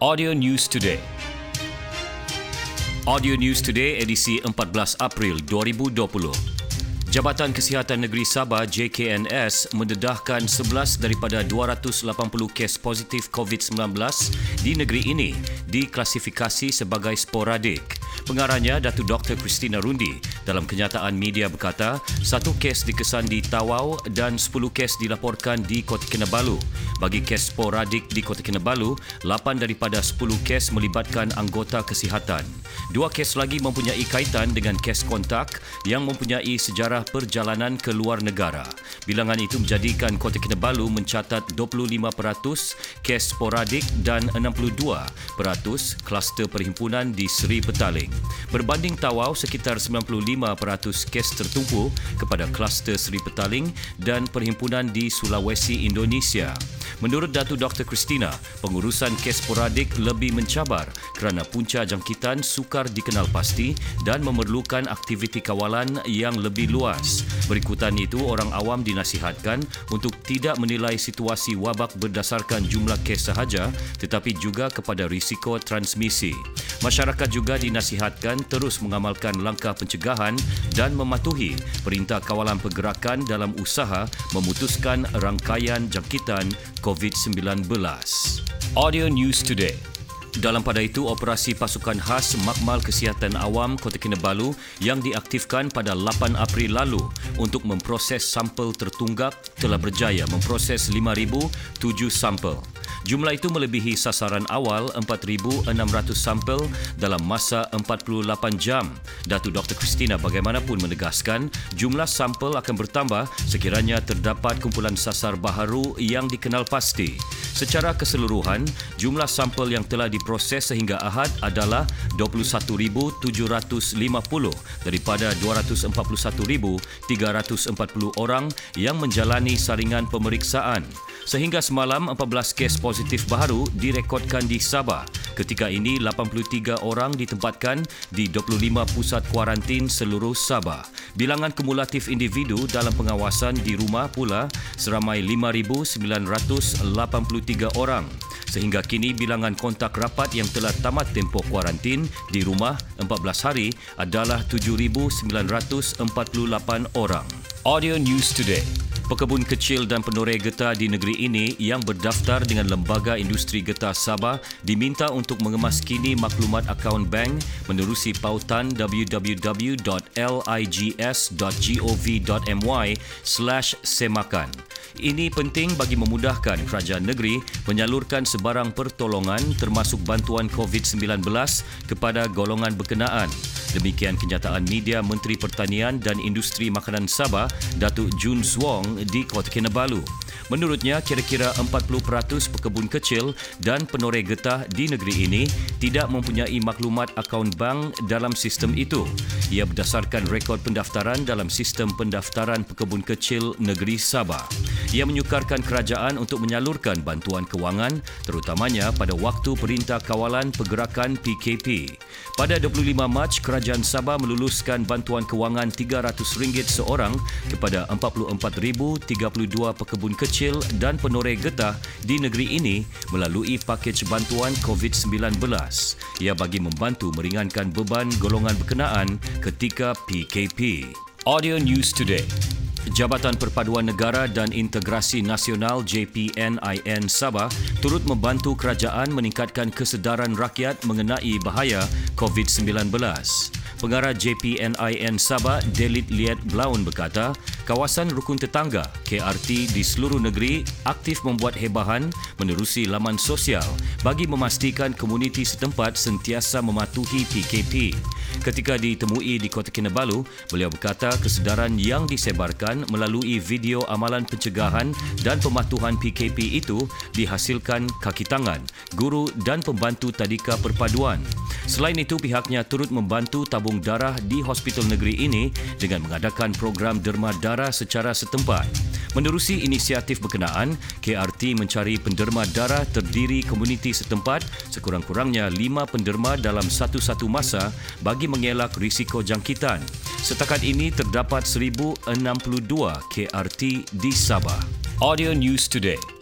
Audio News Today. Audio News Today edisi 14 April 2020. Jabatan Kesihatan Negeri Sabah JKNS mendedahkan 11 daripada 280 kes positif COVID-19 di negeri ini diklasifikasi sebagai sporadik. Pengarahnya Datu Dr. Christina Rundi dalam kenyataan media berkata satu kes dikesan di Tawau dan 10 kes dilaporkan di Kota Kinabalu. Bagi kes sporadik di Kota Kinabalu, 8 daripada 10 kes melibatkan anggota kesihatan. Dua kes lagi mempunyai kaitan dengan kes kontak yang mempunyai sejarah perjalanan ke luar negara. Bilangan itu menjadikan Kota Kinabalu mencatat 25% kes sporadik dan 62% kluster perhimpunan di Seri Petaling. Berbanding Tawau sekitar 95% kes tertumpu kepada kluster Seri Petaling dan perhimpunan di Sulawesi Indonesia. Menurut Datu Dr. Christina, pengurusan kes sporadik lebih mencabar kerana punca jangkitan sukar dikenal pasti dan memerlukan aktiviti kawalan yang lebih luas. Berikutan itu, orang awam dinasihatkan untuk tidak menilai situasi wabak berdasarkan jumlah kes sahaja tetapi juga kepada risiko transmisi. Masyarakat juga dinasihatkan terus mengamalkan langkah pencegahan dan mematuhi perintah kawalan pergerakan dalam usaha memutuskan rangkaian jangkitan COVID-19. Audio News Today. Dalam pada itu, operasi pasukan khas Makmal Kesihatan Awam Kota Kinabalu yang diaktifkan pada 8 April lalu untuk memproses sampel tertunggak telah berjaya memproses 5,007 sampel. Jumlah itu melebihi sasaran awal 4,600 sampel dalam masa 48 jam. Datu Dr. Christina bagaimanapun menegaskan jumlah sampel akan bertambah sekiranya terdapat kumpulan sasar baharu yang dikenal pasti. Secara keseluruhan, jumlah sampel yang telah diproses sehingga Ahad adalah 21,750 daripada 241,340 orang yang menjalani saringan pemeriksaan. Sehingga semalam, 14 kes positif baru direkodkan di Sabah. Ketika ini, 83 orang ditempatkan di 25 pusat kuarantin seluruh Sabah. Bilangan kumulatif individu dalam pengawasan di rumah pula seramai 5,983 orang. Sehingga kini bilangan kontak rapat yang telah tamat tempoh kuarantin di rumah 14 hari adalah 7,948 orang. Audio News Today. Pekebun kecil dan penoreh getah di negeri ini yang berdaftar dengan Lembaga Industri Getah Sabah diminta untuk mengemaskini maklumat akaun bank menerusi pautan www.ligs.gov.my semakan. Ini penting bagi memudahkan kerajaan negeri menyalurkan sebarang pertolongan termasuk bantuan COVID-19 kepada golongan berkenaan. Demikian kenyataan media Menteri Pertanian dan Industri Makanan Sabah, Datuk Jun Swong di Kota Kinabalu. Menurutnya, kira-kira 40% pekebun kecil dan penoreh getah di negeri ini tidak mempunyai maklumat akaun bank dalam sistem itu. Ia berdasarkan rekod pendaftaran dalam sistem pendaftaran pekebun kecil negeri Sabah. Ia menyukarkan kerajaan untuk menyalurkan bantuan kewangan terutamanya pada waktu Perintah Kawalan Pergerakan PKP. Pada 25 Mac, Kerajaan Sabah meluluskan bantuan kewangan RM300 seorang kepada 44,032 pekebun kecil dan penoreh getah di negeri ini melalui pakej bantuan COVID-19. Ia bagi membantu meringankan beban golongan berkenaan ketika PKP. Audio News Today. Jabatan Perpaduan Negara dan Integrasi Nasional JPNIN Sabah turut membantu kerajaan meningkatkan kesedaran rakyat mengenai bahaya COVID-19. Pengarah JPNIN Sabah, Delit Liet Blaun berkata, kawasan rukun tetangga KRT di seluruh negeri aktif membuat hebahan menerusi laman sosial bagi memastikan komuniti setempat sentiasa mematuhi PKP. Ketika ditemui di Kota Kinabalu, beliau berkata kesedaran yang disebarkan melalui video amalan pencegahan dan pematuhan PKP itu dihasilkan kaki tangan, guru dan pembantu tadika perpaduan. Selain itu, pihaknya turut membantu tabung darah di hospital negeri ini dengan mengadakan program derma darah secara setempat. Menerusi inisiatif berkenaan, KRT mencari penderma darah terdiri komuniti setempat sekurang-kurangnya lima penderma dalam satu-satu masa bagi mengelak risiko jangkitan. Setakat ini terdapat 1062 KRT di Sabah. Audio News Today.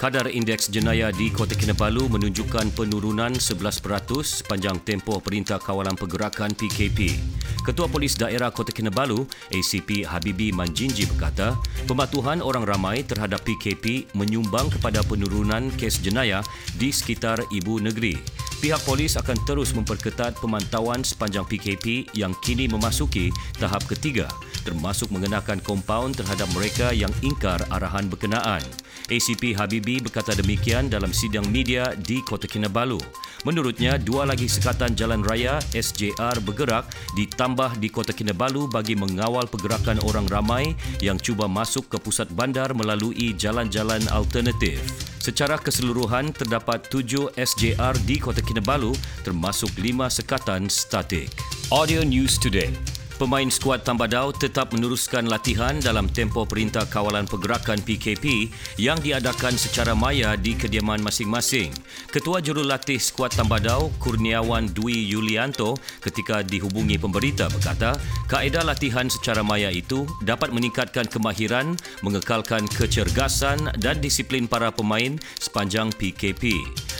Kadar indeks jenayah di Kota Kinabalu menunjukkan penurunan 11% sepanjang tempoh Perintah Kawalan Pergerakan PKP. Ketua Polis Daerah Kota Kinabalu, ACP Habibi Manjinji berkata, pematuhan orang ramai terhadap PKP menyumbang kepada penurunan kes jenayah di sekitar ibu negeri. Pihak polis akan terus memperketat pemantauan sepanjang PKP yang kini memasuki tahap ketiga termasuk mengenakan kompaun terhadap mereka yang ingkar arahan berkenaan. ACP Habibi berkata demikian dalam sidang media di Kota Kinabalu. Menurutnya, dua lagi sekatan jalan raya SJR bergerak ditambah di Kota Kinabalu bagi mengawal pergerakan orang ramai yang cuba masuk ke pusat bandar melalui jalan-jalan alternatif. Secara keseluruhan, terdapat tujuh SJR di Kota Kinabalu termasuk lima sekatan statik. Audio News Today. Pemain skuad Tambadau tetap meneruskan latihan dalam tempoh Perintah Kawalan Pergerakan PKP yang diadakan secara maya di kediaman masing-masing. Ketua Jurulatih Skuad Tambadau, Kurniawan Dwi Yulianto, ketika dihubungi pemberita berkata, kaedah latihan secara maya itu dapat meningkatkan kemahiran, mengekalkan kecergasan dan disiplin para pemain sepanjang PKP.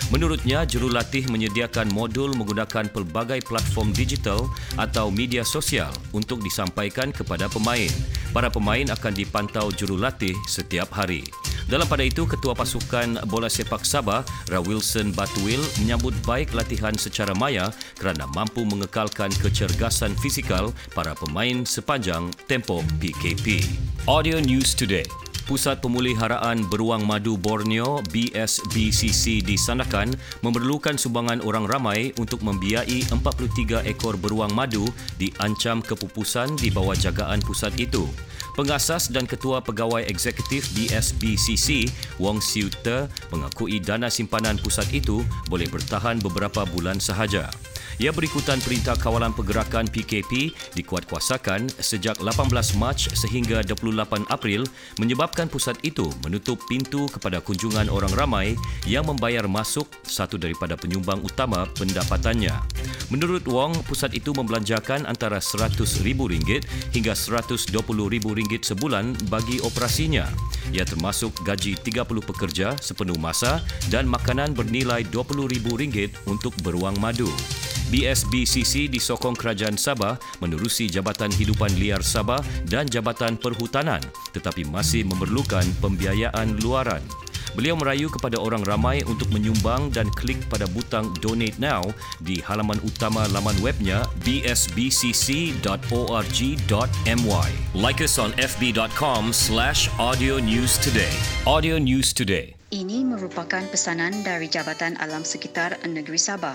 Menurutnya, jurulatih menyediakan modul menggunakan pelbagai platform digital atau media sosial untuk disampaikan kepada pemain. Para pemain akan dipantau jurulatih setiap hari. Dalam pada itu, Ketua Pasukan Bola Sepak Sabah, Ra Wilson Batuil menyambut baik latihan secara maya kerana mampu mengekalkan kecergasan fizikal para pemain sepanjang tempoh PKP. Audio News Today. Pusat Pemuliharaan Beruang Madu Borneo BSBCC di Sandakan memerlukan sumbangan orang ramai untuk membiayai 43 ekor beruang madu diancam kepupusan di bawah jagaan pusat itu. Pengasas dan Ketua Pegawai Eksekutif BSBCC, Wong Siu Te, mengakui dana simpanan pusat itu boleh bertahan beberapa bulan sahaja. Ia berikutan Perintah Kawalan Pergerakan PKP dikuatkuasakan sejak 18 Mac sehingga 28 April menyebabkan pusat itu menutup pintu kepada kunjungan orang ramai yang membayar masuk satu daripada penyumbang utama pendapatannya. Menurut Wong, pusat itu membelanjakan antara RM100,000 hingga RM120,000 sebulan bagi operasinya. Ia termasuk gaji 30 pekerja sepenuh masa dan makanan bernilai RM20,000 untuk beruang madu. BSBCC disokong Kerajaan Sabah menerusi Jabatan Hidupan Liar Sabah dan Jabatan Perhutanan tetapi masih memerlukan pembiayaan luaran. Beliau merayu kepada orang ramai untuk menyumbang dan klik pada butang Donate Now di halaman utama laman webnya bsbcc.org.my. Like us on fb.com slash audio news today. Audio News Today. Ini merupakan pesanan dari Jabatan Alam Sekitar Negeri Sabah.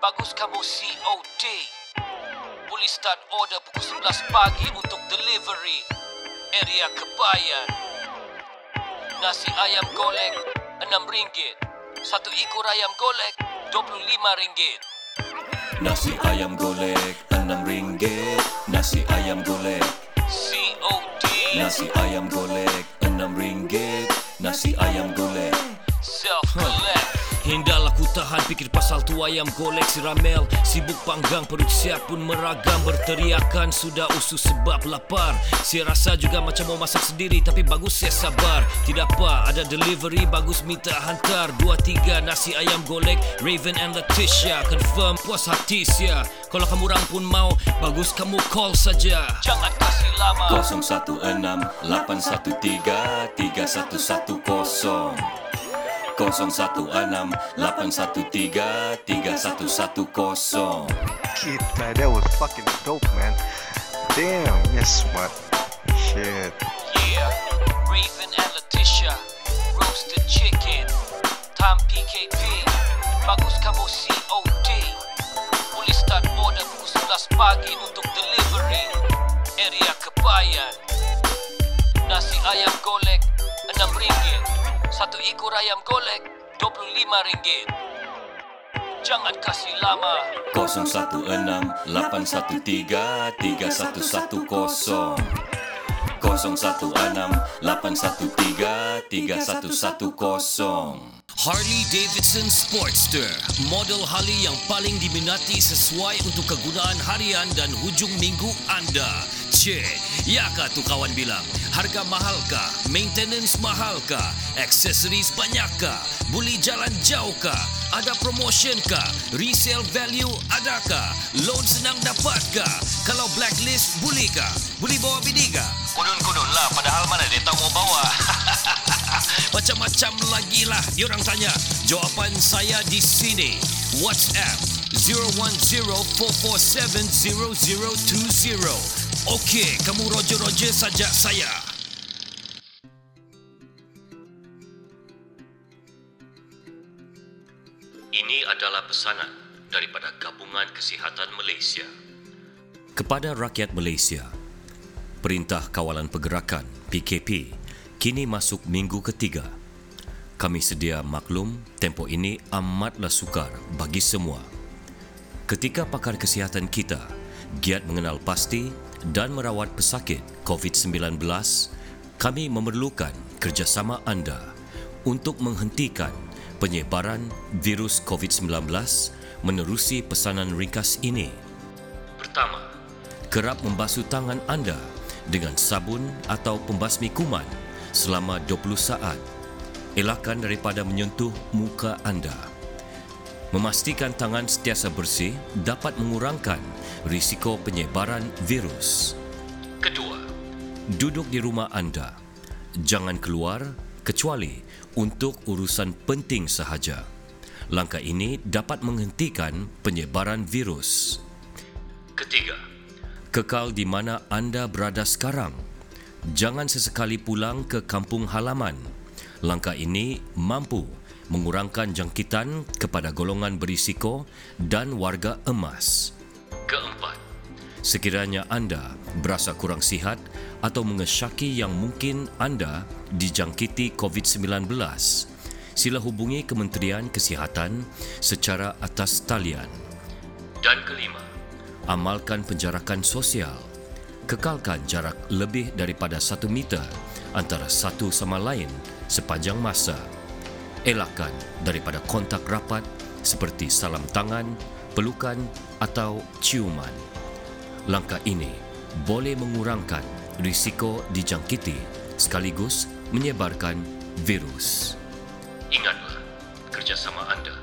Bagus kamu COD Boleh start order pukul 11 pagi untuk delivery Area Kebayan. Nasi ayam golek RM6 Satu ekor ayam golek RM25 Nasi ayam golek RM6 Nasi ayam golek COD Nasi ayam golek RM6 Nasi ayam golek Self-collect. Hindarlah ku tahan fikir pasal tu ayam golek si ramel. Sibuk panggang perut siap pun meragam. Berteriakan sudah usus sebab lapar. Saya rasa juga macam mau masak sendiri Tapi bagus saya sabar. Tidak apa ada delivery bagus minta hantar. Dua tiga nasi ayam golek Raven and Letitia. Confirm puas hati sia. Kalau kamu orang pun mau Bagus kamu call saja. Jangan kasih lama. 016 813 3110 016-813-3110 Kid, man, that was fucking dope, man. Damn, yes, what? Shit. Yeah, Raven and Letitia Roasted chicken Time PKP Bagus kamu COD Boleh start order pukul 11 pagi untuk ekor ayam golek RM25. Jangan kasih lama. 016-813-3110 016-813-3110 Harley Davidson Sportster, model Harley yang paling diminati sesuai untuk kegunaan harian dan hujung minggu anda. Cik, ya kah tu kawan bilang? Harga mahal kah? Maintenance mahal kah? Aksesoris banyak kah? Boleh jalan jauh kah? Ada promotion kah? Resale value adakah? Loan senang dapat kah? Kalau blacklist boleh kah? Boleh bawa bini kah? Kudun-kudun lah padahal mana dia tahu. Macam-macam lagi lah diorang tanya. Jawapan saya di sini. WhatsApp 010-447-0020. Okey, kamu roger-roger saja saya. Ini adalah pesanan daripada Gabungan Kesihatan Malaysia. Kepada rakyat Malaysia, Perintah Kawalan Pergerakan PKP kini masuk minggu ketiga. Kami sedia maklum tempoh ini amatlah sukar bagi semua. Ketika pakar kesihatan kita giat mengenal pasti dan merawat pesakit COVID-19, kami memerlukan kerjasama anda untuk menghentikan penyebaran virus COVID-19 menerusi pesanan ringkas ini. Pertama, kerap membasuh tangan anda dengan sabun atau pembasmi kuman selama 20 saat. Elakkan daripada menyentuh muka anda. Memastikan tangan sentiasa bersih dapat mengurangkan risiko penyebaran virus. Kedua, duduk di rumah anda. Jangan keluar kecuali untuk urusan penting sahaja. Langkah ini dapat menghentikan penyebaran virus. Ketiga, kekal di mana anda berada sekarang. Jangan sesekali pulang ke kampung halaman. Langkah ini mampu mengurangkan jangkitan kepada golongan berisiko dan warga emas. Keempat, sekiranya anda berasa kurang sihat atau mengesyaki yang mungkin anda dijangkiti COVID-19, sila hubungi Kementerian Kesihatan secara atas talian. Dan kelima, amalkan penjarakan sosial. Kekalkan jarak lebih daripada satu meter antara satu sama lain sepanjang masa. Elakkan daripada kontak rapat seperti salam tangan, pelukan atau ciuman. Langkah ini boleh mengurangkan risiko dijangkiti sekaligus menyebarkan virus. Ingatlah, kerjasama anda